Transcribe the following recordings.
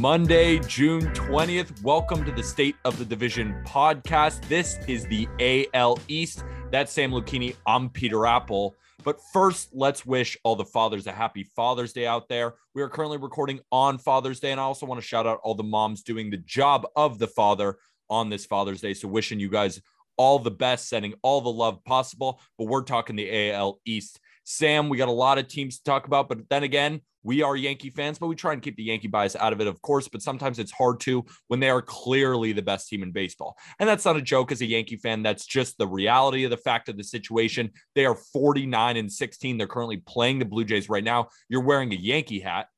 Monday, June 20th. Welcome to the State of the Division podcast. This is the AL East. That's Sam Luckini. I'm Peter Appel. But first, let's wish all the fathers a happy Father's Day out there. We are currently recording on Father's Day, and I also want to shout out all the moms doing the job of the father on this Father's Day. So, wishing you guys all the best, sending all the love possible. But we're talking the AL East. Sam, we got a lot of teams to talk about, but then again, we are Yankee fans, but we try and keep the Yankee bias out of it, of course. But sometimes it's hard to when they are clearly the best team in baseball. And that's not a joke as a Yankee fan. That's just the reality of the fact of the situation. They are 49 and 16. They're currently playing the Blue Jays right now. You're wearing a Yankee hat.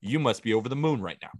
You must be over the moon right now.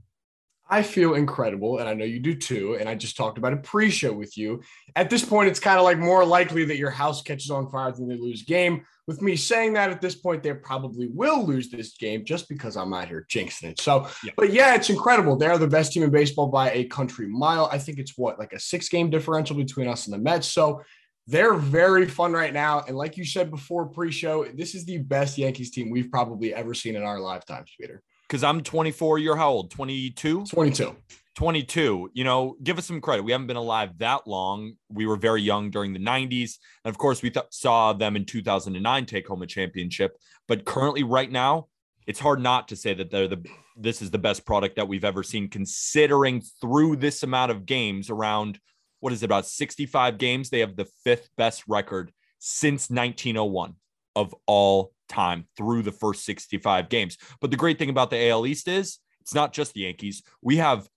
I feel incredible, and I know you do too. And I just talked about a pre-show with you. At this point, it's kind of like more likely that your house catches on fire than they lose game. With me saying that at this point, they probably will lose this game just because I'm out here jinxing it. So, yeah. but yeah, it's incredible. They're the best team in baseball by a country mile. I think it's what like a six-game differential between us and the Mets. So they're very fun right now. And like you said before pre-show, this is the best Yankees team we've probably ever seen in our lifetimes, Peter because I'm 24. You're how old? 22? 22. 22. You know, give us some credit. We haven't been alive that long. We were very young during the 90s. And of course, we th- saw them in 2009 take home a championship. But currently, right now, it's hard not to say that they're the this is the best product that we've ever seen, considering through this amount of games around what is it about 65 games? They have the fifth best record since 1901 of all time through the first 65 games. But the great thing about the AL East is it's not just the Yankees. We have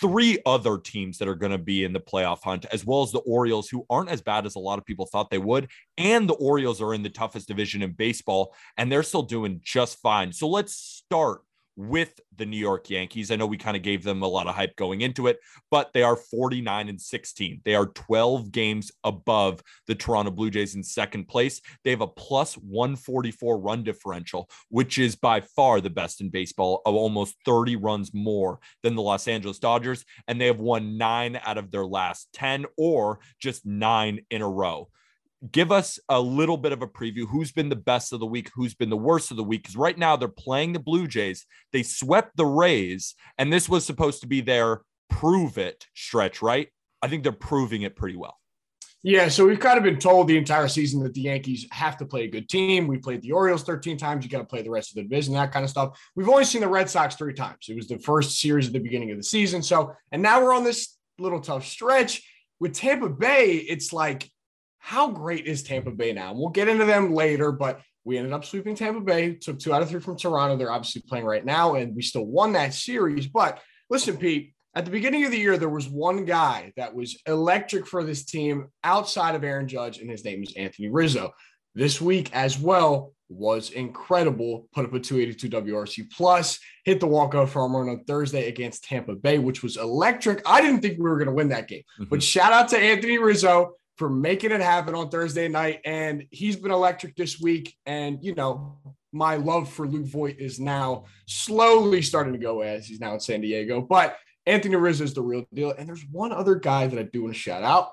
three other teams that are going to be in the playoff hunt, as well as the Orioles, who aren't as bad as a lot of people thought they would. And the Orioles are in the toughest division in baseball, and they're still doing just fine. So let's start with the New York Yankees. I know we kind of gave them a lot of hype going into it, but they are 49 and 16. They are 12 games above the Toronto Blue Jays in second place. They have a plus 144 run differential, which is by far the best in baseball, of almost 30 runs more than the Los Angeles Dodgers. And they have won nine out of their last 10 or just nine in a row give us a little bit of a preview. Who's been the best of the week? Who's been the worst of the week? Because right now they're playing the Blue Jays. They swept the Rays, and this was supposed to be their prove it stretch, right? I think they're proving it pretty well. Yeah, so we've kind of been told the entire season that the Yankees have to play a good team. We played the Orioles 13 times. You got to play the rest of the division, that kind of stuff. We've only seen the Red Sox three times. It was the first series at the beginning of the season. So, and now we're on this little tough stretch. With Tampa Bay, it's like how great is Tampa Bay now? We'll get into them later, but we ended up sweeping Tampa Bay, took two out of three from Toronto. They're obviously playing right now, and we still won that series. But listen, Pete, at the beginning of the year, there was one guy that was electric for this team outside of Aaron Judge, and his name is Anthony Rizzo. This week as well was incredible. Put up a 282 WRC plus, hit the walk-off home run on Thursday against Tampa Bay, which was electric. I didn't think we were going to win that game, mm-hmm. but shout out to Anthony Rizzo for making it happen on Thursday night. And he's been electric this week. And, you know, my love for Luke Voit is now slowly starting to go as he's now in San Diego. But Anthony Rizzo is the real deal. And there's one other guy that I do want to shout out.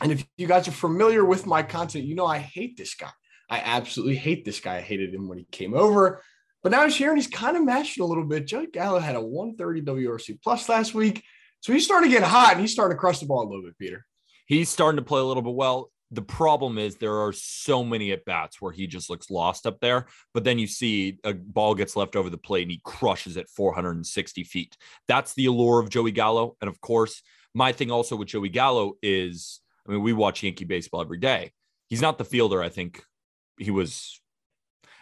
And if you guys are familiar with my content, you know I hate this guy. I absolutely hate this guy. I hated him when he came over. But now he's here and he's kind of matching a little bit. Joey Gallo had a 130 WRC plus last week. So he started getting hot and he started to crush the ball a little bit, Peter he's starting to play a little bit well. The problem is there are so many at bats where he just looks lost up there. But then you see a ball gets left over the plate and he crushes it 460 feet. That's the allure of Joey Gallo. And of course, my thing also with Joey Gallo is I mean, we watch Yankee baseball every day. He's not the fielder I think he was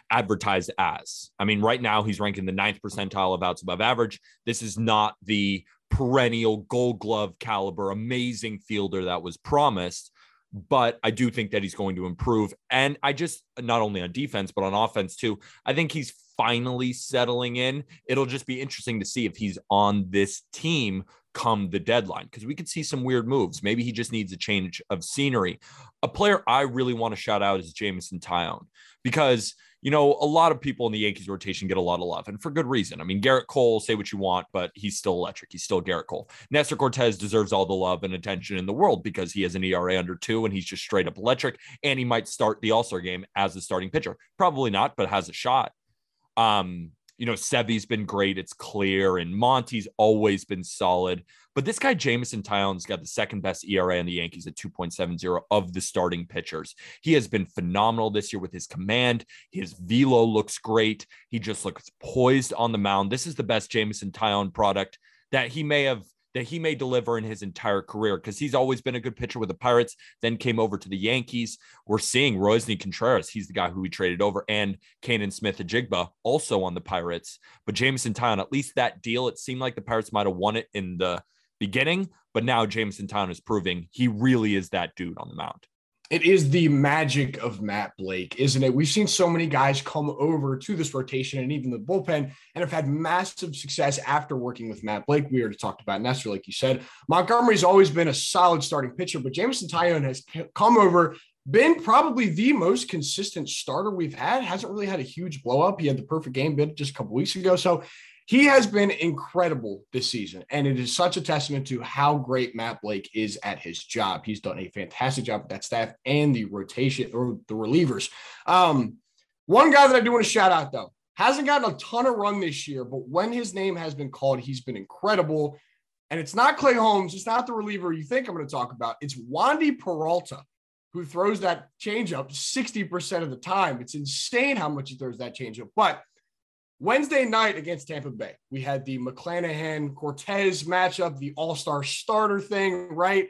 advertised as. I mean, right now he's ranking the ninth percentile of outs above average. This is not the perennial gold glove caliber, amazing fielder that was promised. But I do think that he's going to improve. And I just, not only on defense, but on offense too, I think he's finally settling in. It'll just be interesting to see if he's on this team come the deadline because we could see some weird moves. Maybe he just needs a change of scenery. A player I really want to shout out is Jameson Taillon because you know, a lot of people in the Yankees rotation get a lot of love, and for good reason. I mean, Gerrit Cole, say what you want, but he's still electric. He's still Gerrit Cole. Nestor Cortes deserves all the love and attention in the world because he has an ERA under two and he's just straight up electric. And he might start the All Star game as the starting pitcher. Probably not, but has a shot. Um, you know, Sevy's been great. It's clear. And Monty's always been solid. But this guy, Jameson Taillon's got the second best ERA on the Yankees at 2.70 of the starting pitchers. He has been phenomenal this year with his command. His velo looks great. He just looks poised on the mound. This is the best Jameson Taillon product that he may have that he may deliver in his entire career because he's always been a good pitcher with the Pirates, then came over to the Yankees. We're seeing Roansy Contreras. He's the guy who we traded over, and Canaan Smith-Njigba also on the Pirates. But Jameson Taillon, at least that deal, it seemed like the Pirates might have won it in the beginning, but now Jameson Taillon is proving he really is that dude on the mound it is the magic of Matt Blake, isn't it? We've seen so many guys come over to this rotation and even the bullpen and have had massive success after working with Matt Blake. We already talked about Nestor, like you said. Montgomery's always been a solid starting pitcher, but Jameson Taillon has come over, been probably the most consistent starter we've had. Hasn't really had a huge blow up. He had the perfect game bid just a couple weeks ago. So he has been incredible this season, and it is such a testament to how great Matt Blake is at his job. He's done a fantastic job with that staff and the rotation or the relievers. Um, one guy that I do want to shout out though hasn't gotten a ton of run this year, but when his name has been called, he's been incredible. And it's not Clay Holmes, it's not the reliever you think I'm going to talk about. It's Wandy Peralta, who throws that changeup 60% of the time. It's insane how much he throws that changeup. But Wednesday night against Tampa Bay, we had the McClanahan Cortes matchup, the all star starter thing, right?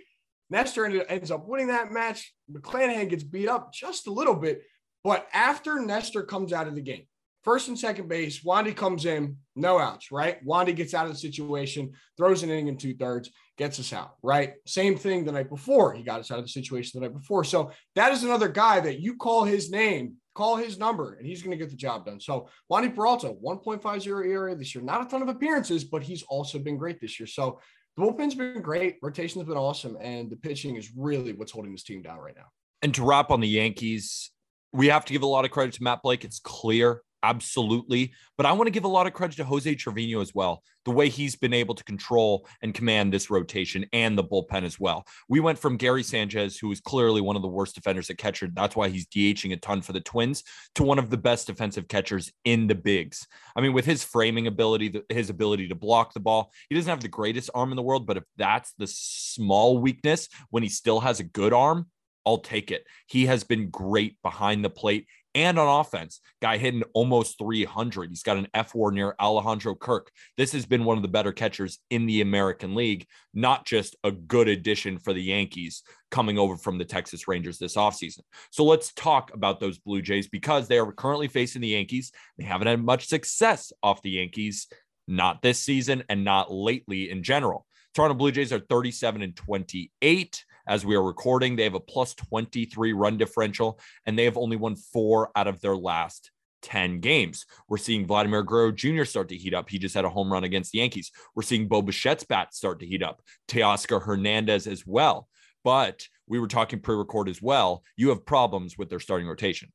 Nestor ends up winning that match. McClanahan gets beat up just a little bit. But after Nestor comes out of the game, first and second base, Wandy comes in, no outs, right? Wandy gets out of the situation, throws an inning in two thirds, gets us out, right? Same thing the night before. He got us out of the situation the night before. So that is another guy that you call his name call his number and he's going to get the job done. So Wandy Peralta, 1.50 ERA this year. Not a ton of appearances, but he's also been great this year. So the bullpen's been great. Rotation's been awesome. And the pitching is really what's holding this team down right now. And to wrap on the Yankees, we have to give a lot of credit to Matt Blake. It's clear absolutely. But I want to give a lot of credit to Jose Trevino as well, the way he's been able to control and command this rotation and the bullpen as well. We went from Gary Sanchez, who is clearly one of the worst defenders at catcher. That's why he's DHing a ton for the Twins, to one of the best defensive catchers in the bigs. I mean, with his framing ability, his ability to block the ball, he doesn't have the greatest arm in the world, but if that's the small weakness when he still has a good arm, I'll take it. He has been great behind the plate and on offense. Guy hitting almost 300. He's got an fWAR near Alejandro Kirk. This has been one of the better catchers in the American League, not just a good addition for the Yankees coming over from the Texas Rangers this offseason. So let's talk about those Blue Jays because they are currently facing the Yankees. They haven't had much success off the Yankees, not this season and not lately in general. Toronto Blue Jays are 37 and 28 as we are recording. They have a plus 23 run differential, and they have only won four out of their last 10 games. We're seeing Vladimir Guerrero Jr. start to heat up. He just had a home run against the Yankees. We're seeing Bo Bichette's bat start to heat up, Teoscar Hernandez as well. But we were talking pre record as well. You have problems with their starting rotation.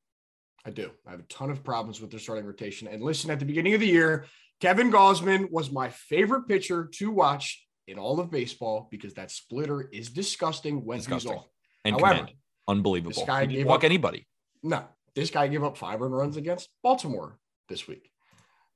I do. I have a ton of problems with their starting rotation. And listen, at the beginning of the year, Kevin Gausman was my favorite pitcher to watch in all of baseball because that splitter is disgusting when disgusting. he's off. And However, command. unbelievable. This guy gave walk up, anybody. No, this guy gave up five runs against Baltimore this week.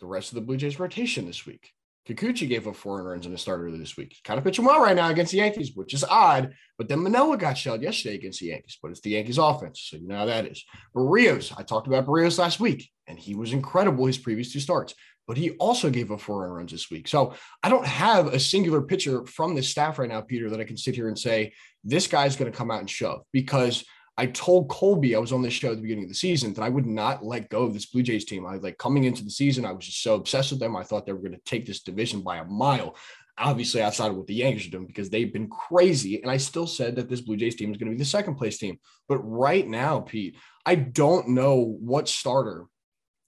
The rest of the Blue Jays rotation this week. Kikuchi gave up four runs in a starter this week. Kind of pitching well right now against the Yankees, which is odd. But then Manoah got shelled yesterday against the Yankees, but it's the Yankees offense. So you know how that is. Berrios, I talked about Berrios last week, and he was incredible his previous two starts but he also gave up four runs this week. So I don't have a singular pitcher from this staff right now, Peter, that I can sit here and say, this guy's going to come out and shove because I told Colby I was on this show at the beginning of the season that I would not let go of this Blue Jays team. I like coming into the season, I was just so obsessed with them. I thought they were going to take this division by a mile. Obviously, outside of what the Yankees are doing because they've been crazy. And I still said that this Blue Jays team is going to be the second place team. But right now, Pete, I don't know what starter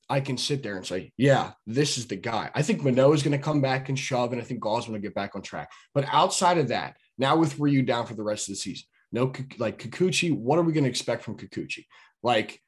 I can sit there and say, yeah, this is the guy. I think Manoah is going to come back and shove, and I think Gausman will get back on track. But outside of that, now with Ryu down for the rest of the season, no, like Kikuchi, what are we going to expect from Kikuchi? Like,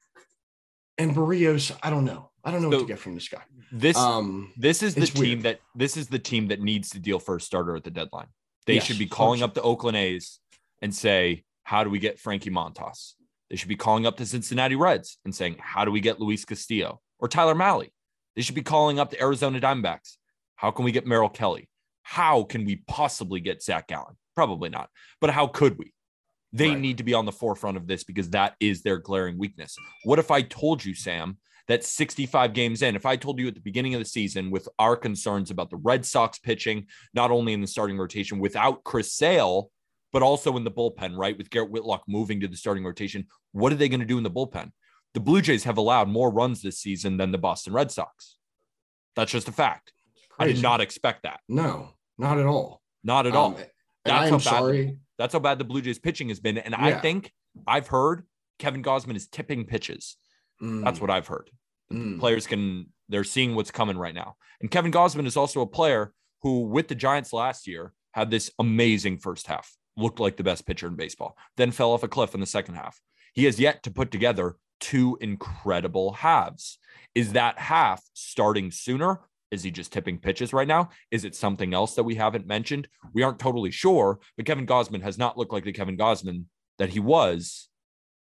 and Berrios, I don't know. I don't know so what to get from this guy. This, um, this is the team weird. that this is the team that needs to deal for a starter at the deadline. They yes, should be calling up the Oakland A's and say, how do we get Frankie Montas? They should be calling up the Cincinnati Reds and saying, how do we get Luis Castillo? Or Tyler Mahle. They should be calling up the Arizona Diamondbacks. How can we get Merrill Kelly? How can we possibly get Zach Gallen? Probably not. But how could we? They right. need to be on the forefront of this because that is their glaring weakness. What if I told you, Sam, that 65 games in, if I told you at the beginning of the season with our concerns about the Red Sox pitching, not only in the starting rotation without Chris Sale, but also in the bullpen, right? With Garrett Whitlock moving to the starting rotation, what are they going to do in the bullpen? The Blue Jays have allowed more runs this season than the Boston Red Sox. That's just a fact. I did not expect that. No, not at all. Not at um, all. That's how bad. Sorry. That's how bad the Blue Jays pitching has been. And yeah. I think I've heard Kevin Gausman is tipping pitches. Mm. That's what I've heard. Mm. Players can they're seeing what's coming right now. And Kevin Gausman is also a player who, with the Giants last year, had this amazing first half, looked like the best pitcher in baseball, then fell off a cliff in the second half. He has yet to put together two incredible halves. Is that half starting sooner? Is he just tipping pitches right now? Is it something else that we haven't mentioned? We aren't totally sure, but Kevin Gausman has not looked like the Kevin Gausman that he was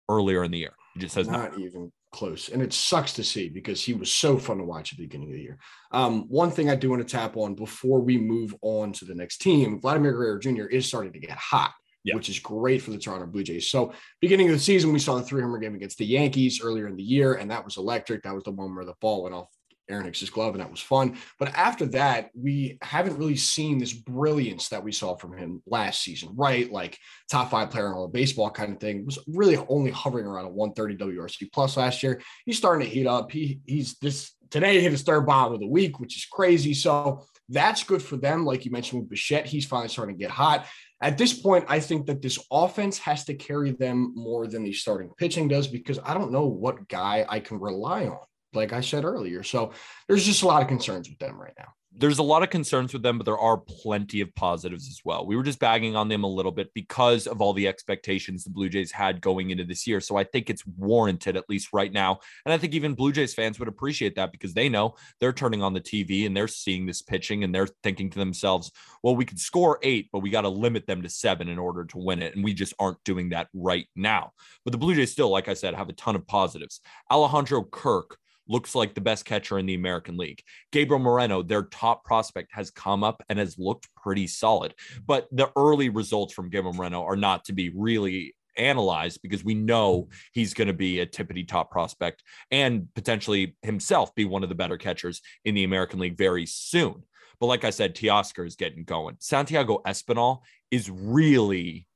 earlier in the year. He just has not, not. even close. And it sucks to see because he was so fun to watch at the beginning of the year. Um, one thing I do want to tap on before we move on to the next team, Vladimir Guerrero Jr. is starting to get hot. Yeah. Which is great for the Toronto Blue Jays. So, beginning of the season, we saw the three homer game against the Yankees earlier in the year, and that was electric. That was the one where the ball went off Aaron Hicks's glove, and that was fun. But after that, we haven't really seen this brilliance that we saw from him last season, right? Like top five player in all of baseball kind of thing. Was really only hovering around a 130 WRC plus last year. He's starting to heat up. He he's this today hit his third bomb of the week, which is crazy. So that's good for them. Like you mentioned with Bichette, he's finally starting to get hot. At this point, I think that this offense has to carry them more than the starting pitching does because I don't know what guy I can rely on like I said earlier. So there's just a lot of concerns with them right now. There's a lot of concerns with them, but there are plenty of positives as well. We were just bagging on them a little bit because of all the expectations the Blue Jays had going into this year. So I think it's warranted, at least right now. And I think even Blue Jays fans would appreciate that because they know they're turning on the TV and they're seeing this pitching and they're thinking to themselves, well, we could score eight, but we got to limit them to seven in order to win it. And we just aren't doing that right now. But the Blue Jays still, like I said, have a ton of positives. Alejandro Kirk looks like the best catcher in the American League. Gabriel Moreno, their top prospect, has come up and has looked pretty solid. But the early results from Gabriel Moreno are not to be really analyzed because we know he's going to be a tippity top prospect and potentially himself be one of the better catchers in the American League very soon. But like I said, Teoscar is getting going. Santiago Espinal is really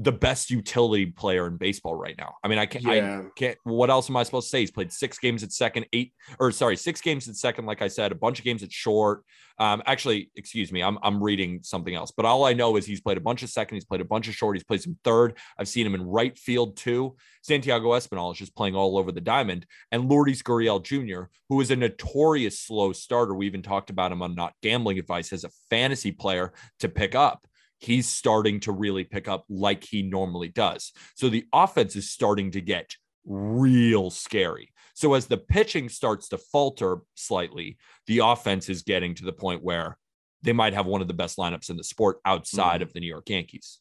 the best utility player in baseball right now. I mean, I can't, yeah. I can't, what else am I supposed to say? He's played six games at second, eight, or sorry, six games at second, like I said, a bunch of games at short. Um, actually, excuse me, I'm, I'm reading something else, but all I know is he's played a bunch of second, he's played a bunch of short, he's played some third. I've seen him in right field too. Santiago Espinal is just playing all over the diamond. And Lourdes Gurriel Jr., who is a notorious slow starter. We even talked about him on Not Gambling Advice as a fantasy player to pick up he's starting to really pick up like he normally does. So the offense is starting to get real scary. So as the pitching starts to falter slightly, the offense is getting to the point where they might have one of the best lineups in the sport outside mm. of the New York Yankees.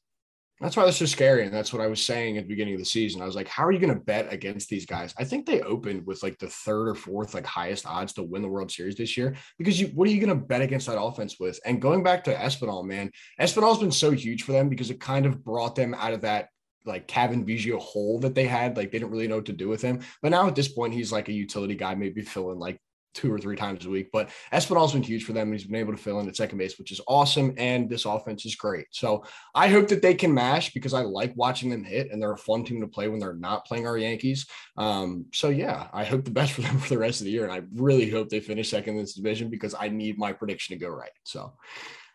That's why that's so scary. And that's what I was saying at the beginning of the season. I was like, how are you going to bet against these guys? I think they opened with like the third or fourth, like highest odds to win the World Series this year because you, what are you going to bet against that offense with? And going back to Espinal, man, Espinal's been so huge for them because it kind of brought them out of that like Cavan Biggio hole that they had. Like they didn't really know what to do with him. But now at this point, he's like a utility guy, maybe filling like two or three times a week. But Espinal's been huge for them. He's been able to fill in at second base, which is awesome. And this offense is great. So I hope that they can mash because I like watching them hit and they're a fun team to play when they're not playing our Yankees. Um, so yeah, I hope the best for them for the rest of the year. And I really hope they finish second in this division because I need my prediction to go right. So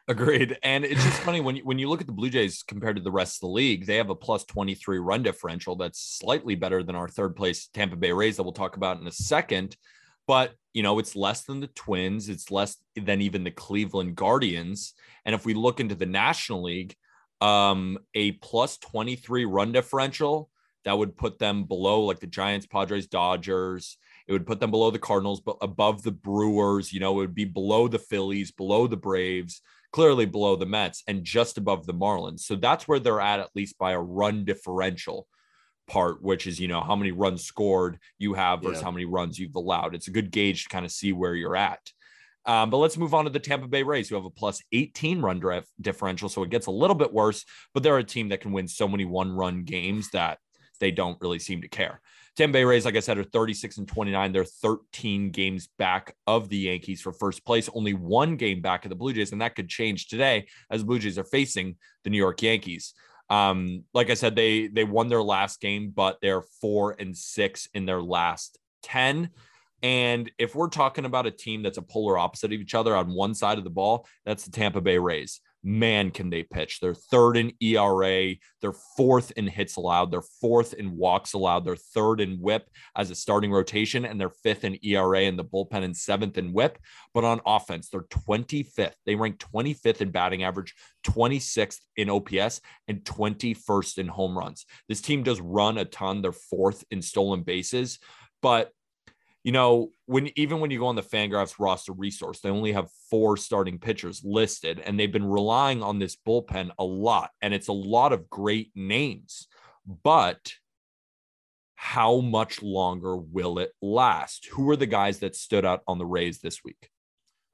Agreed. And it's just funny when you, when you look at the Blue Jays compared to the rest of the league, they have a plus 23 run differential that's slightly better than our third place Tampa Bay Rays that we'll talk about in a second but you know it's less than the twins it's less than even the cleveland guardians and if we look into the national league um a plus 23 run differential that would put them below like the giants padres dodgers it would put them below the cardinals but above the brewers you know it would be below the phillies below the braves clearly below the mets and just above the marlins. So that's where they're at at least by a run differential part, which is, you know, how many runs scored you have versus Yeah. how many runs you've allowed. It's a good gauge to kind of see where you're at. Um, but let's move on to the Tampa Bay Rays, who have a plus 18 run dif- differential. So it gets a little bit worse, but they're a team that can win so many one run games that they don't really seem to care. Tampa Bay Rays, like I said, are 36 and 29. They're 13 games back of the Yankees for first place, only one game back of the Blue Jays. And that could change today as the Blue Jays are facing the New York Yankees. Um, like I said, they they won their last game, but they're four and six in their last 10. And if we're talking about a team that's a polar opposite of each other on one side of the ball, that's the Tampa Bay Rays. Man, can they pitch? They're third in ERA, they're fourth in hits allowed, they're fourth in walks allowed, they're third in whip as a starting rotation, and they're fifth in ERA in the bullpen and seventh in whip. But on offense, they're 25th. They rank 25th in batting average, 26th in OPS, and 21st in home runs. This team does run a ton. They're fourth in stolen bases, but you know, when even when you go on the Fangraphs roster resource, they only have four starting pitchers listed, and they've been relying on this bullpen a lot, and it's a lot of great names. But how much longer will it last? Who are the guys that stood out on the Rays this week?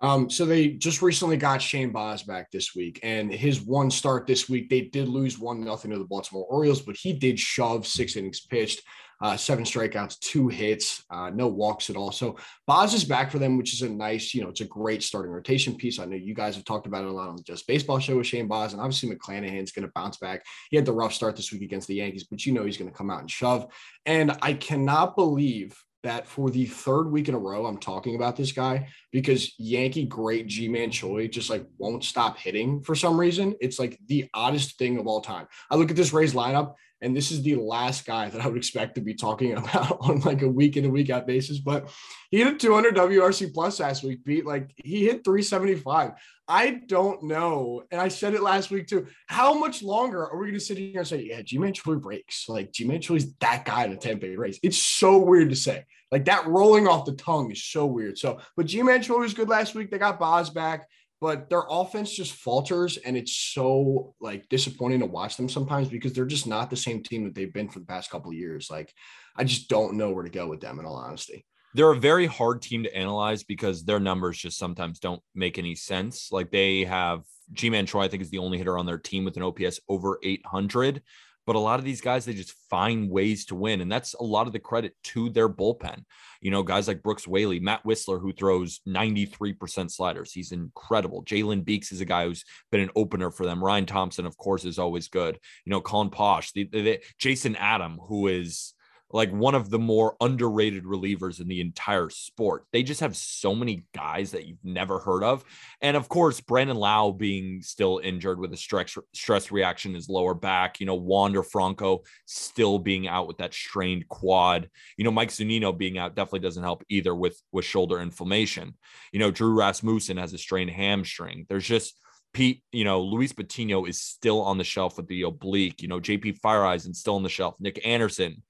Um, so they just recently got Shane Baz back this week, and his one start this week, they did lose one nothing to the Baltimore Orioles, but he did shove six innings pitched, uh, seven strikeouts, two hits, uh, no walks at all. So Baz is back for them, which is a nice, you know, it's a great starting rotation piece. I know you guys have talked about it a lot on the Just Baseball show with Shane Baz, and obviously McClanahan's going to bounce back. He had the rough start this week against the Yankees, but you know he's going to come out and shove. And I cannot believe that for the third week in a row, I'm talking about this guy because Yankee great Ji-Man Choi just like won't stop hitting for some reason. It's like the oddest thing of all time. I look at this Rays lineup, and this is the last guy that I would expect to be talking about on like a week in a week out basis. But he hit a 200 WRC plus last week, beat like he hit 375. I don't know. And I said it last week too. How much longer are we going to sit here and say, yeah, Ji-Man Choi breaks? Like Ji-Man Choi's that guy in the Tampa Bay Rays. It's so weird to say. Like that rolling off the tongue is so weird. So, but Ji-Man Choi was good last week. They got Baz back, but their offense just falters. And it's so like disappointing to watch them sometimes because they're just not the same team that they've been for the past couple of years. Like, I just don't know where to go with them in all honesty they're a very hard team to analyze because their numbers just sometimes don't make any sense. Like they have Ji-Man Choi, I think, is the only hitter on their team with an OPS over 800. But a lot of these guys, they just find ways to win. And that's a lot of the credit to their bullpen. You know, guys like Brooks Raley, Matt Wisler, who throws 93% sliders. He's incredible. Jalen Beeks is a guy who's been an opener for them. Ryan Thompson, of course, is always good. You know, Colin Poche, the, the, the Jason Adam, who is like one of the more underrated relievers in the entire sport. They just have so many guys that you've never heard of. And of course, Brandon Lowe being still injured with a stress, stress reaction in his lower back, you know, Wander Franco still being out with that strained quad, you know, Mike Zunino being out definitely doesn't help either with, with shoulder inflammation. You know, Drew Rasmussen has a strained hamstring. There's just, Pete, you know, Luis Patino is still on the shelf with the oblique. You know, JP Feyereisen still on the shelf. Nick Anderson,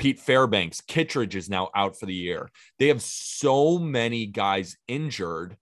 Pete Fairbanks, Kittredge is now out for the year. They have so many guys injured,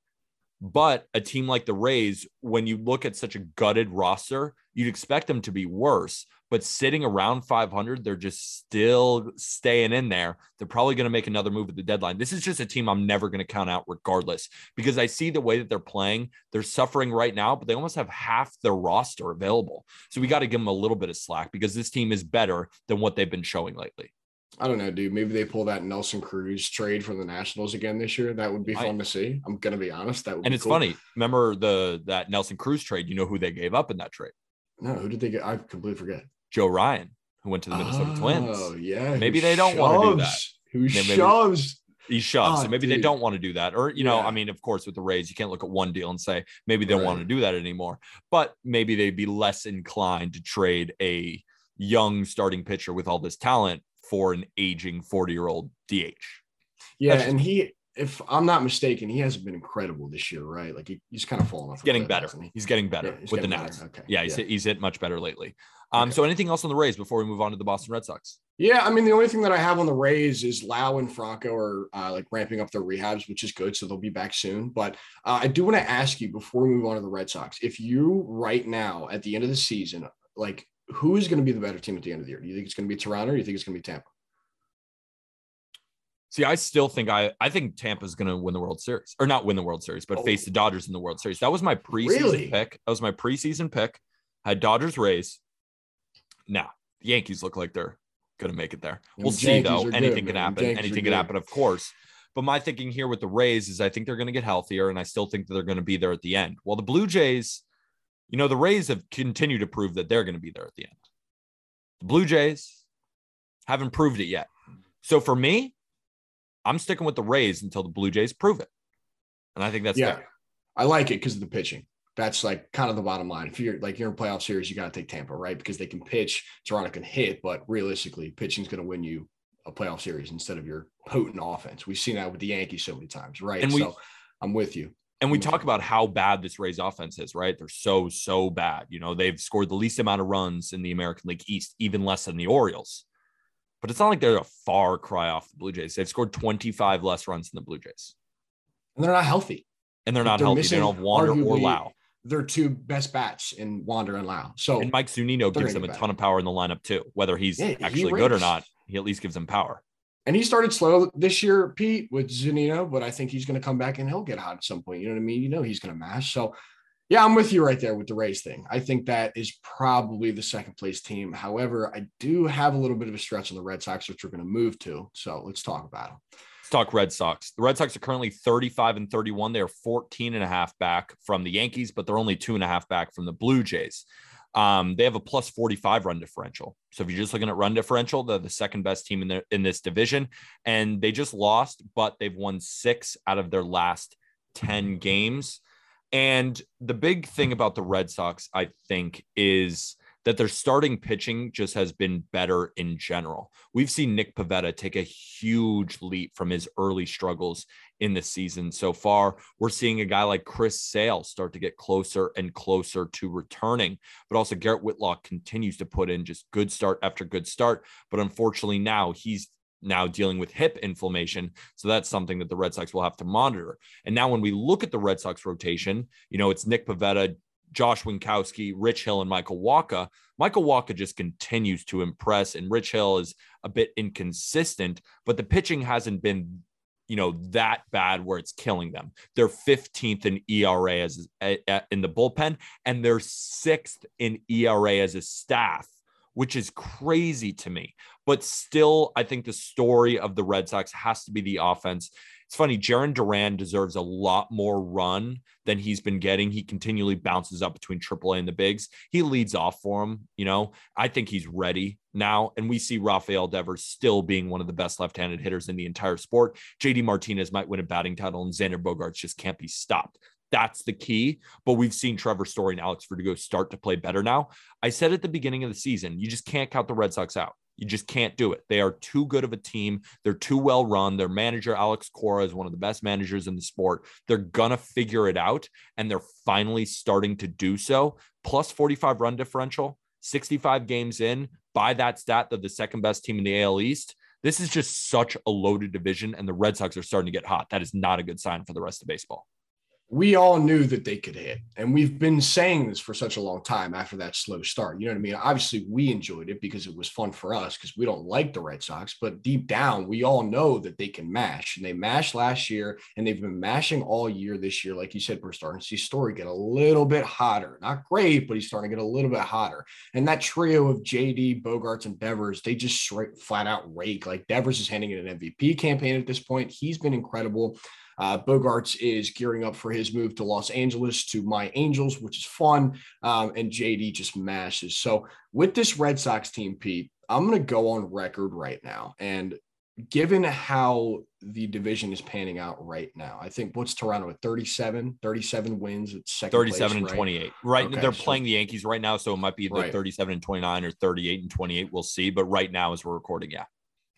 but a team like the Rays, when you look at such a gutted roster, you'd expect them to be worse. But sitting around 500, they're just still staying in there. They're probably going to make another move at the deadline. This is just a team I'm never going to count out, regardless, because I see the way that they're playing. They're suffering right now, but they almost have half their roster available. So we got to give them a little bit of slack because this team is better than what they've been showing lately. I don't know, dude. Maybe they pull that Nelson Cruz trade from the Nationals again this year. That would be fun I, to see. I'm gonna be honest. That would and it's cool. funny. Remember the that Nelson Cruz trade? You know who they gave up in that trade? No, who did they get? I completely forget. Joe Ryan, who went to the Minnesota oh, Twins. Oh yeah. Maybe they don't want to do that. Who maybe, shoves? He shoves. Oh, so ah, maybe dude. they don't want to do that. Or, you know, yeah. I mean, of course, with the Rays, you can't look at one deal and say maybe they don't right. want to do that anymore. But maybe they'd be less inclined to trade a young starting pitcher with all this talent for an aging 40 year old DH. Yeah. Just, and he, if I'm not mistaken, he hasn't been incredible this year, right? Like he, he's kind of fallen off. Getting better. He? He's getting better yeah, he's with getting the Nats. Okay. Yeah, he's, yeah. Hit, he's hit much better lately. Um, okay. So anything else on the Rays before we move on to the Boston Red Sox? Yeah, I mean the only thing that I have on the Rays is Lowe and Franco are uh, like ramping up their rehabs, which is good, so they'll be back soon. But uh, I do want to ask you before we move on to the Red Sox, if you right now at the end of the season, like who is going to be the better team at the end of the year? Do you think it's going to be Toronto or do you think it's going to be Tampa? See, I still think I I think Tampa's going to win the World Series or not win the World Series, but oh. face the Dodgers in the World Series. That was my preseason really? pick. That was my preseason pick. Had Dodgers Rays. Now the Yankees look like they're going to make it there. We'll see though. Anything good, can happen. Anything can happen, of course. But my thinking here with the Rays is I think they're going to get healthier, and I still think that they're going to be there at the end. Well, the Blue Jays, you know, the Rays have continued to prove that they're going to be there at the end. The Blue Jays haven't proved it yet. So for me, I'm sticking with the Rays until the Blue Jays prove it. And I think that's yeah. Fair. I like it because of the pitching. That's like kind of the bottom line. If you're like you're in playoff series, you got to take Tampa, right? Because they can pitch, Toronto can hit, but realistically, pitching is going to win you a playoff series instead of your potent offense. We've seen that with the Yankees so many times, right? And we, so I'm with you. And we mm-hmm. talk about how bad this Rays offense is, right? They're so, so bad. You know, they've scored the least amount of runs in the American League East, even less than the Orioles but it's not like they're a far cry off the Blue Jays. They've scored 25 less runs than the Blue Jays. And they're not healthy. And they're not they're healthy. They don't have Wander or Lowe. Their two best bats in Wander and Lowe. So and Mike Zunino gives them a ton of power in the lineup too. Whether he's yeah, actually he good or not, he at least gives them power. And he started slow this year, Pete, with Zunino, but I think he's going to come back and he'll get hot at some point. You know what I mean? You know he's going to mash. So yeah, I'm with you right there with the Rays thing. I think that is probably the second place team. However, I do have a little bit of a stretch on the Red Sox, which we're going to move to. So let's talk about them. Let's talk Red Sox. The Red Sox are currently 35 and 31. They are 14 and a half back from the Yankees, but they're only two and a half back from the Blue Jays. Um, they have a plus 45 run differential. So if you're just looking at run differential, they're the second best team in, the, in this division. And they just lost, but they've won six out of their last 10 games. And the big thing about the Red Sox, I think, is that their starting pitching just has been better in general. We've seen Nick Pivetta take a huge leap from his early struggles in the season so far. We're seeing a guy like Chris Sale start to get closer and closer to returning, but also Garrett Whitlock continues to put in just good start after good start. But unfortunately, now he's now dealing with hip inflammation. So that's something that the Red Sox will have to monitor. And now when we look at the Red Sox rotation, you know, it's Nick Pivetta, Josh Winkowski, Rich Hill, and Michael Wacha. Michael Wacha just continues to impress, and Rich Hill is a bit inconsistent, but the pitching hasn't been, you know, that bad where it's killing them. They're 15th in ERA as in the bullpen, and they're sixth in ERA as a staff which is crazy to me. But still, I think the story of the Red Sox has to be the offense. It's funny, Jarren Duran deserves a lot more run than he's been getting. He continually bounces up between AAA and the bigs. He leads off for him. You know, I think he's ready now. And we see Rafael Devers still being one of the best left handed hitters in the entire sport. JD Martinez might win a batting title, and Xander Bogaerts just can't be stopped. That's the key. But we've seen Trevor Story and Alex Verdugo start to play better now. I said at the beginning of the season, you just can't count the Red Sox out. You just can't do it. They are too good of a team. They're too well run. Their manager, Alex Cora, is one of the best managers in the sport. They're going to figure it out, and they're finally starting to do so. Plus 45 run differential, 65 games in. By that stat, they're the second best team in the AL East. This is just such a loaded division, and the Red Sox are starting to get hot. That is not a good sign for the rest of baseball we all knew that they could hit. And we've been saying this for such a long time after that slow start. You know what I mean? Obviously, we enjoyed it because it was fun for us because we don't like the Red Sox. But deep down, we all know that they can mash. And they mashed last year and they've been mashing all year this year. Like you said, we're starting to see Story get a little bit hotter. Not great, but he's starting to get a little bit hotter. And that trio of JD, Bogaerts, and Devers, they just straight flat out rake. Like Devers is handing it an MVP campaign at this point. He's been incredible. Uh, Bogaerts is gearing up for his move to Los Angeles to my Angels, which is fun. Um, and JD just mashes. So with this Red Sox team, Pete, I'm going to go on record right now. And given how the division is panning out right now, I think what's Toronto at 37, 37 wins at second 37 place, and right? 28. Right. Okay, They're so, playing the Yankees right now. So it might be the right. 37 and 29 or 38 and 28. We'll see. But right now, as we're recording, yeah.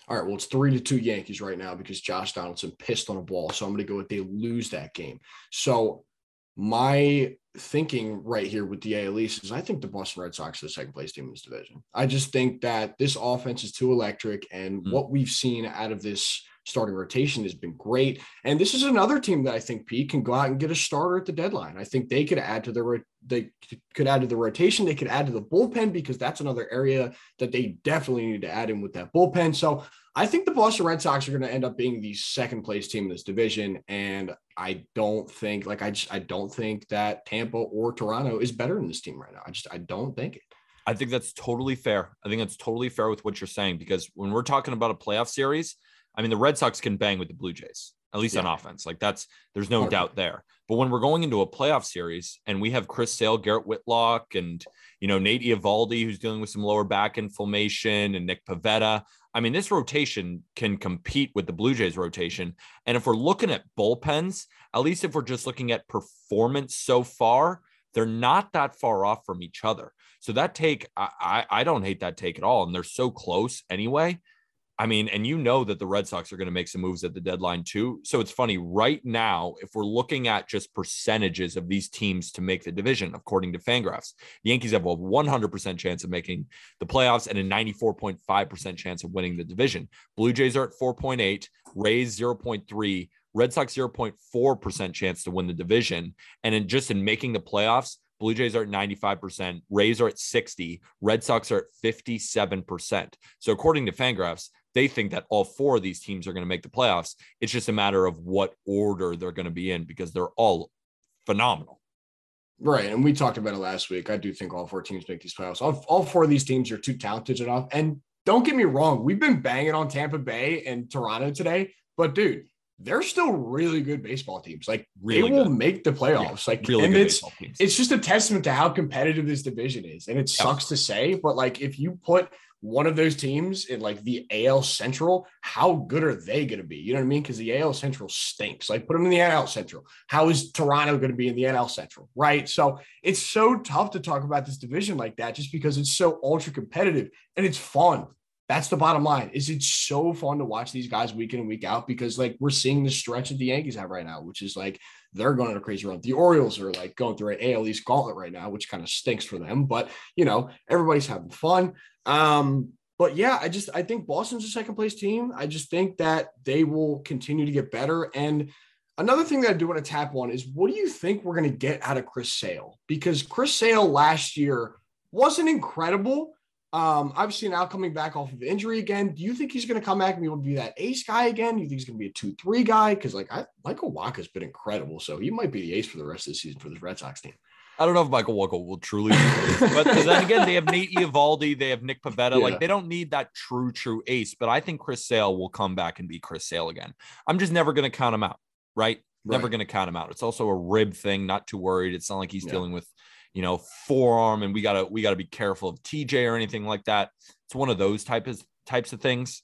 All right, well, it's three to two Yankees right now because Josh Donaldson pissed on a ball. So I'm going to go with they lose that game. So my thinking right here with the AL East is I think the Boston Red Sox are the second place team in this division. I just think that this offense is too electric. And mm. what we've seen out of this starting rotation has been great. And this is another team that I think Pete can go out and get a starter at the deadline. I think they could add to the they could add to the rotation. They could add to the bullpen because that's another area that they definitely need to add in with that bullpen. So I think the Boston Red Sox are going to end up being the second place team in this division. And I don't think, like, I just, I don't think that Tampa or Toronto is better than this team right now. I just, I don't think it. I think that's totally fair. I think that's totally fair with what you're saying because when we're talking about a playoff series, I mean, the Red Sox can bang with the Blue Jays, at least yeah. on offense. Like that's, there's no doubt there. But when we're going into a playoff series and we have Chris Sale, Garrett Whitlock, and, you know, Nate Eovaldi, who's dealing with some lower back inflammation, and Nick Pivetta, I mean, this rotation can compete with the Blue Jays rotation. And if we're looking at bullpens, at least if we're just looking at performance so far, they're not that far off from each other. So that take, I, I, I don't hate that take at all. And they're so close anyway. I mean, and you know that the Red Sox are going to make some moves at the deadline too. So it's funny right now, if we're looking at just percentages of these teams to make the division, according to Fangraphs, the Yankees have a 100% chance of making the playoffs and a 94.5% chance of winning the division. Blue Jays are at 4.8, Rays 0.3, Red Sox 0.4% chance to win the division. And in just in making the playoffs, Blue Jays are at 95%, Rays are at 60, Red Sox are at 57%. So according to Fangraphs, they think that all four of these teams are going to make the playoffs. It's just a matter of what order they're going to be in because they're all phenomenal. Right. And we talked about it last week. I do think all four teams make these playoffs. All, all four of these teams are too talented enough. And don't get me wrong, we've been banging on Tampa Bay and Toronto today, but dude, they're still really good baseball teams. Like really they will good. make the playoffs. Yeah, like really and it's it's just a testament to how competitive this division is. And it sucks to say, but like if you put one of those teams in like the AL Central, how good are they going to be? You know what I mean? Because the AL Central stinks. Like put them in the NL Central. How is Toronto going to be in the NL Central? Right. So it's so tough to talk about this division like that just because it's so ultra competitive and it's fun. That's the bottom line. Is it's so fun to watch these guys week in and week out because like we're seeing the stretch that the Yankees have right now, which is like they're going on a crazy run. The Orioles are like going through an AL East gauntlet right now, which kind of stinks for them. But you know, everybody's having fun. Um, but yeah, I just I think Boston's a second place team. I just think that they will continue to get better. And another thing that I do want to tap on is what do you think we're going to get out of Chris Sale? Because Chris Sale last year wasn't incredible um, obviously now coming back off of injury again. Do you think he's going to come back and be able to be that ace guy again? Do you think he's going to be a two-three guy? Because like I, Michael Wacha's been incredible, so he might be the ace for the rest of the season for this Red Sox team. I don't know if Michael Wacha will truly, but then again, they have Nate Eovaldi, they have Nick Pivetta. Yeah. Like they don't need that true, true ace. But I think Chris Sale will come back and be Chris Sale again. I'm just never going to count him out, right? right. Never going to count him out. It's also a rib thing. Not too worried. It's not like he's yeah. dealing with you know, forearm and we gotta we gotta be careful of TJ or anything like that. It's one of those type of types of things.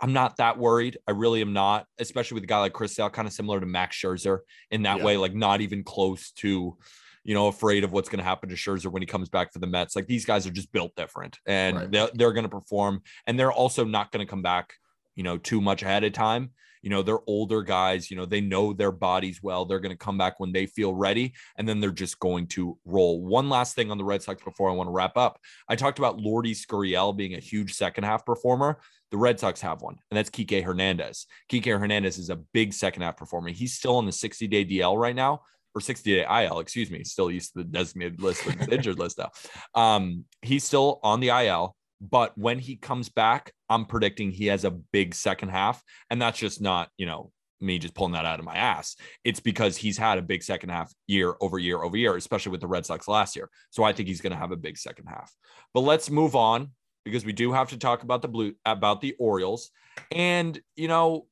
I'm not that worried. I really am not, especially with a guy like Chris Sale, kind of similar to Max Scherzer in that yeah. way, like not even close to, you know, afraid of what's going to happen to Scherzer when he comes back for the Mets. Like these guys are just built different and right. they're, they're going to perform and they're also not going to come back, you know, too much ahead of time. You know, they're older guys, you know, they know their bodies well. They're going to come back when they feel ready, and then they're just going to roll. One last thing on the Red Sox before I want to wrap up. I talked about Lourdes Gurriel being a huge second half performer. The Red Sox have one, and that's Kike Hernandez. Kike Hernandez is a big second half performer. He's still on the 60 day DL right now or 60 day IL, excuse me, still used to the designated list, injured list now. Um, he's still on the IL. But when he comes back, I'm predicting he has a big second half. And that's just not, you know, me just pulling that out of my ass. It's because he's had a big second half year over year over year, especially with the Red Sox last year. So I think he's going to have a big second half. But let's move on because we do have to talk about the blue about the Orioles. And, you know,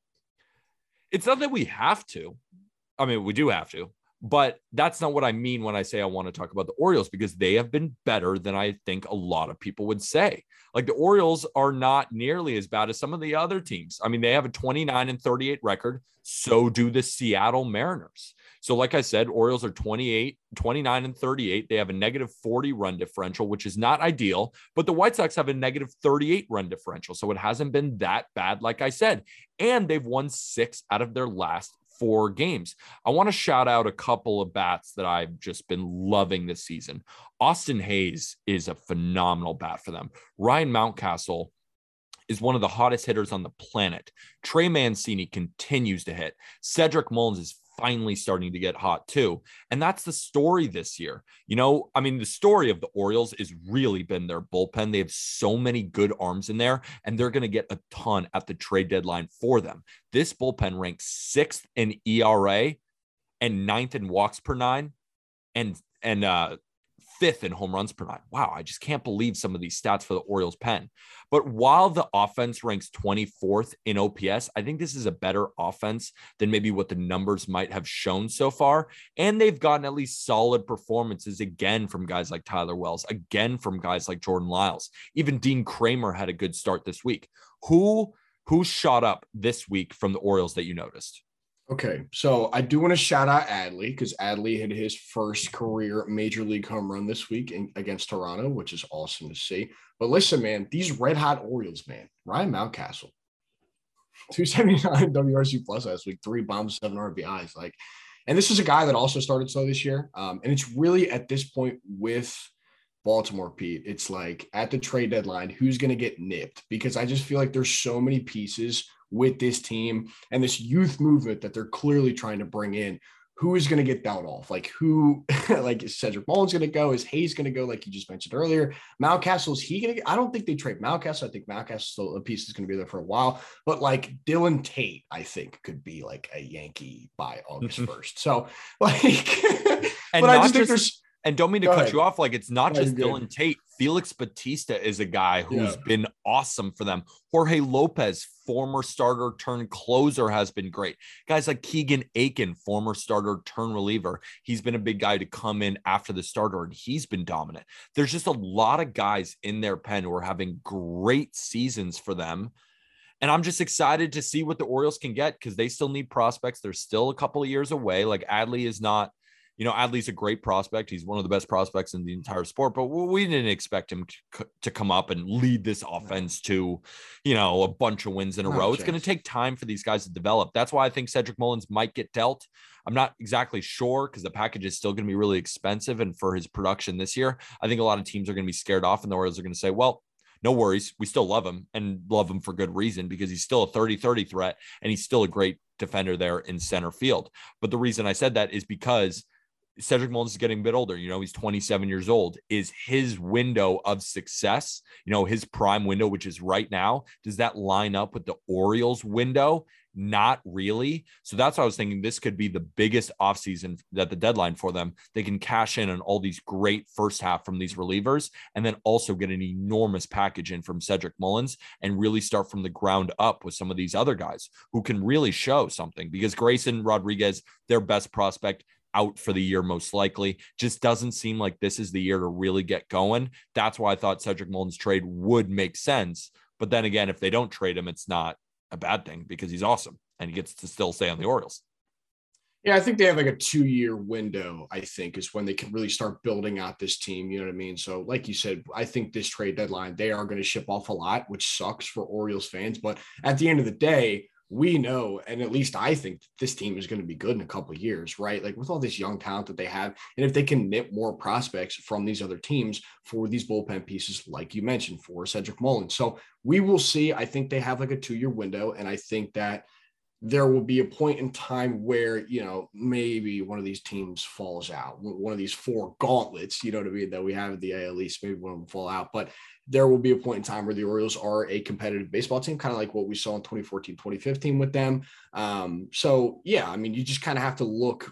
it's not that we have to. I mean, we do have to, but that's not what I mean when I say I want to talk about the Orioles because they have been better than I think a lot of people would say. Like the Orioles are not nearly as bad as some of the other teams. I mean, they have a 29 and 38 record. So do the Seattle Mariners. So, like I said, Orioles are 28, 29 and 38. They have a negative 40 run differential, which is not ideal, but the White Sox have a negative 38 run differential. So it hasn't been that bad, like I said. And they've won six out of their last four games. I want to shout out a couple of bats that I've just been loving this season. Austin Hays is a phenomenal bat for them. Ryan Mountcastle is one of the hottest hitters on the planet. Trey Mancini continues to hit. Cedric Mullins is finally starting to get hot too. And that's the story this year. You know, I mean, the story of the Orioles has really been their bullpen. They have so many good arms in there, and they're going to get a ton at the trade deadline for them. This bullpen ranks sixth in ERA and ninth in walks per nine and and uh fifth in home runs per nine. Wow, I just can't believe some of these stats for the Orioles pen. But while the offense ranks 24th in OPS, I think this is a better offense than maybe what the numbers might have shown so far. And they've gotten at least solid performances again from guys like Tyler Wells, again from guys like Jordan Lyles. Even Dean Kremer had a good start this week. Who who shot up this week from the Orioles that you noticed? Okay, so I do want to shout out Adley because Adley hit his first career major league home run this week in, against Toronto, which is awesome to see. But listen, man, these red hot Orioles, man, Ryan Mountcastle, 279 WRC plus last week, three bombs, seven RBIs. Like, and this is a guy that also started slow this year. Um, and it's really at this point with Baltimore, Pete, it's like at the trade deadline, who's going to get nipped? Because I just feel like there's so many pieces with this team and this youth movement that they're clearly trying to bring in. Who is going to get dealt off? Like who, like is Cedric Mullins going to go? Is Hays going to go? Like you just mentioned earlier, Mountcastle is he going to? I don't think they trade Mountcastle. I think Mountcastle still a piece is going to be there for a while. But like Dillon Tate, I think could be like a Yankee by August mm-hmm. first. so like, but I just think there's and don't mean to cut ahead. you off. Like it's not just Dillon Tate. Felix Bautista is a guy who's yeah. been awesome for them. Jorge Lopez, former starter turn closer, has been great. Guys like Keegan Akin, former starter turn reliever, he's been a big guy to come in after the starter, and he's been dominant. There's just a lot of guys in their pen who are having great seasons for them. And I'm just excited to see what the Orioles can get because they still need prospects. They're still a couple of years away. Like Adley is not you know, Adley's a great prospect. He's one of the best prospects in the entire sport, but we didn't expect him to, to come up and lead this offense to, you know, a bunch of wins in a row. It's going to take time for these guys to develop. That's why I think Cedric Mullins might get dealt. I'm not exactly sure because the package is still going to be really expensive. And for his production this year, I think a lot of teams are going to be scared off, and the Orioles are going to say, well, no worries. We still love him and love him for good reason because he's still a 30 30 threat and he's still a great defender there in center field. But the reason I said that is because Cedric Mullins is getting a bit older. You know, he's 27 years old. Is his window of success, you know, his prime window, which is right now, does that line up with the Orioles window? Not really. So that's why I was thinking this could be the biggest offseason that the deadline for them. They can cash in on all these great first half from these relievers and then also get an enormous package in from Cedric Mullins and really start from the ground up with some of these other guys who can really show something because Grayson Rodriguez, their best prospect, out for the year, most likely. Just doesn't seem like this is the year to really get going. That's why I thought Cedric Mullins trade would make sense. But then again, if they don't trade him, it's not a bad thing because he's awesome and he gets to still stay on the Orioles. Yeah, I think they have like a two year window, I think, is when they can really start building out this team. You know what I mean? So, like you said, I think this trade deadline, they are going to ship off a lot, which sucks for Orioles fans. But at the end of the day, we know, and at least I think this team is going to be good in a couple years, right? Like with all this young talent that they have, and if they can nip more prospects from these other teams for these bullpen pieces, like you mentioned, for Cedric Mullins. So we will see. I think they have like a two year window, and I think that there will be a point in time where you know maybe one of these teams falls out one of these four gauntlets you know what i mean that we have at the AL East maybe one of them fall out but there will be a point in time where the Orioles are a competitive baseball team, kind of like what we saw in 2014, 2015 with them. Um, so, yeah, I mean, you just kind of have to look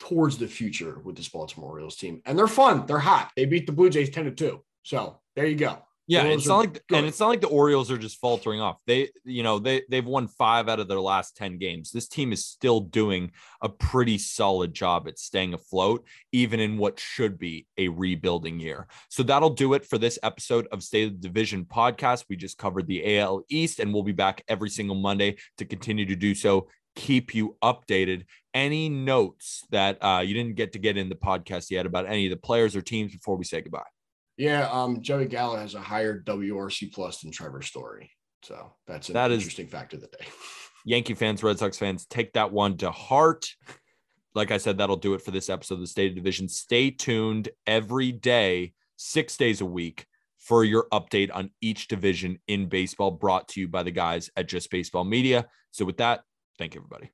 towards the future with this Baltimore Orioles team. And they're fun. They're hot. They beat the Blue Jays 10 to 2. So, there you go. Yeah, it's not like good. and it's not like the Orioles are just faltering off. They, you know, they they've won five out of their last 10 games. This team is still doing a pretty solid job at staying afloat, even in what should be a rebuilding year. So that'll do it for this episode of State of the Division podcast. We just covered the AL East, and we'll be back every single Monday to continue to do so. Keep you updated. Any notes that uh, you didn't get to get in the podcast yet about any of the players or teams before we say goodbye? Yeah, um, Joey Gallo has a higher WRC plus than Trevor Story. So that's an that interesting is, fact of the day. Yankee fans, Red Sox fans, take that one to heart. Like I said, that'll do it for this episode of the State of Division. Stay tuned every day, six days a week for your update on each division in baseball, brought to you by the guys at Just Baseball Media. So, with that, thank you, everybody.